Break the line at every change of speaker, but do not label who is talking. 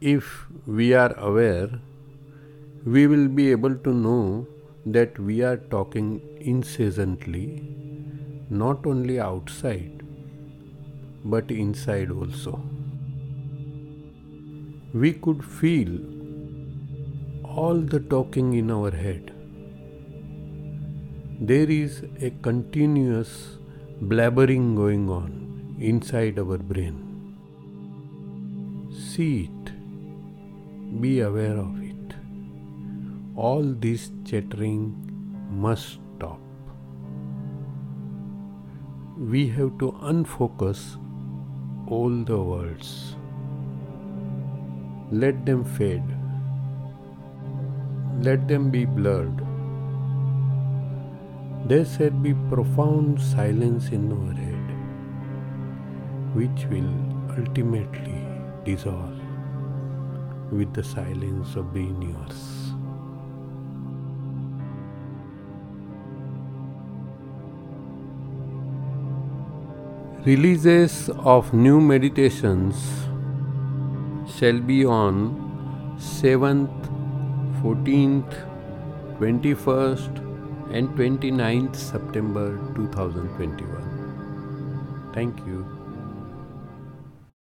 if we are aware, we will be able to know that we are talking incessantly, not only outside, but inside also. We could feel all the talking in our head. There is a continuous blabbering going on inside our brain. See it, be aware of it. All this chattering must stop. We have to unfocus all the words. Let them fade. Let them be blurred. There shall be profound silence in our head, which will ultimately dissolve with the silence of the universe. Releases of new meditations shall be on 7th, 14th, 21st, and 29th September 2021. Thank you.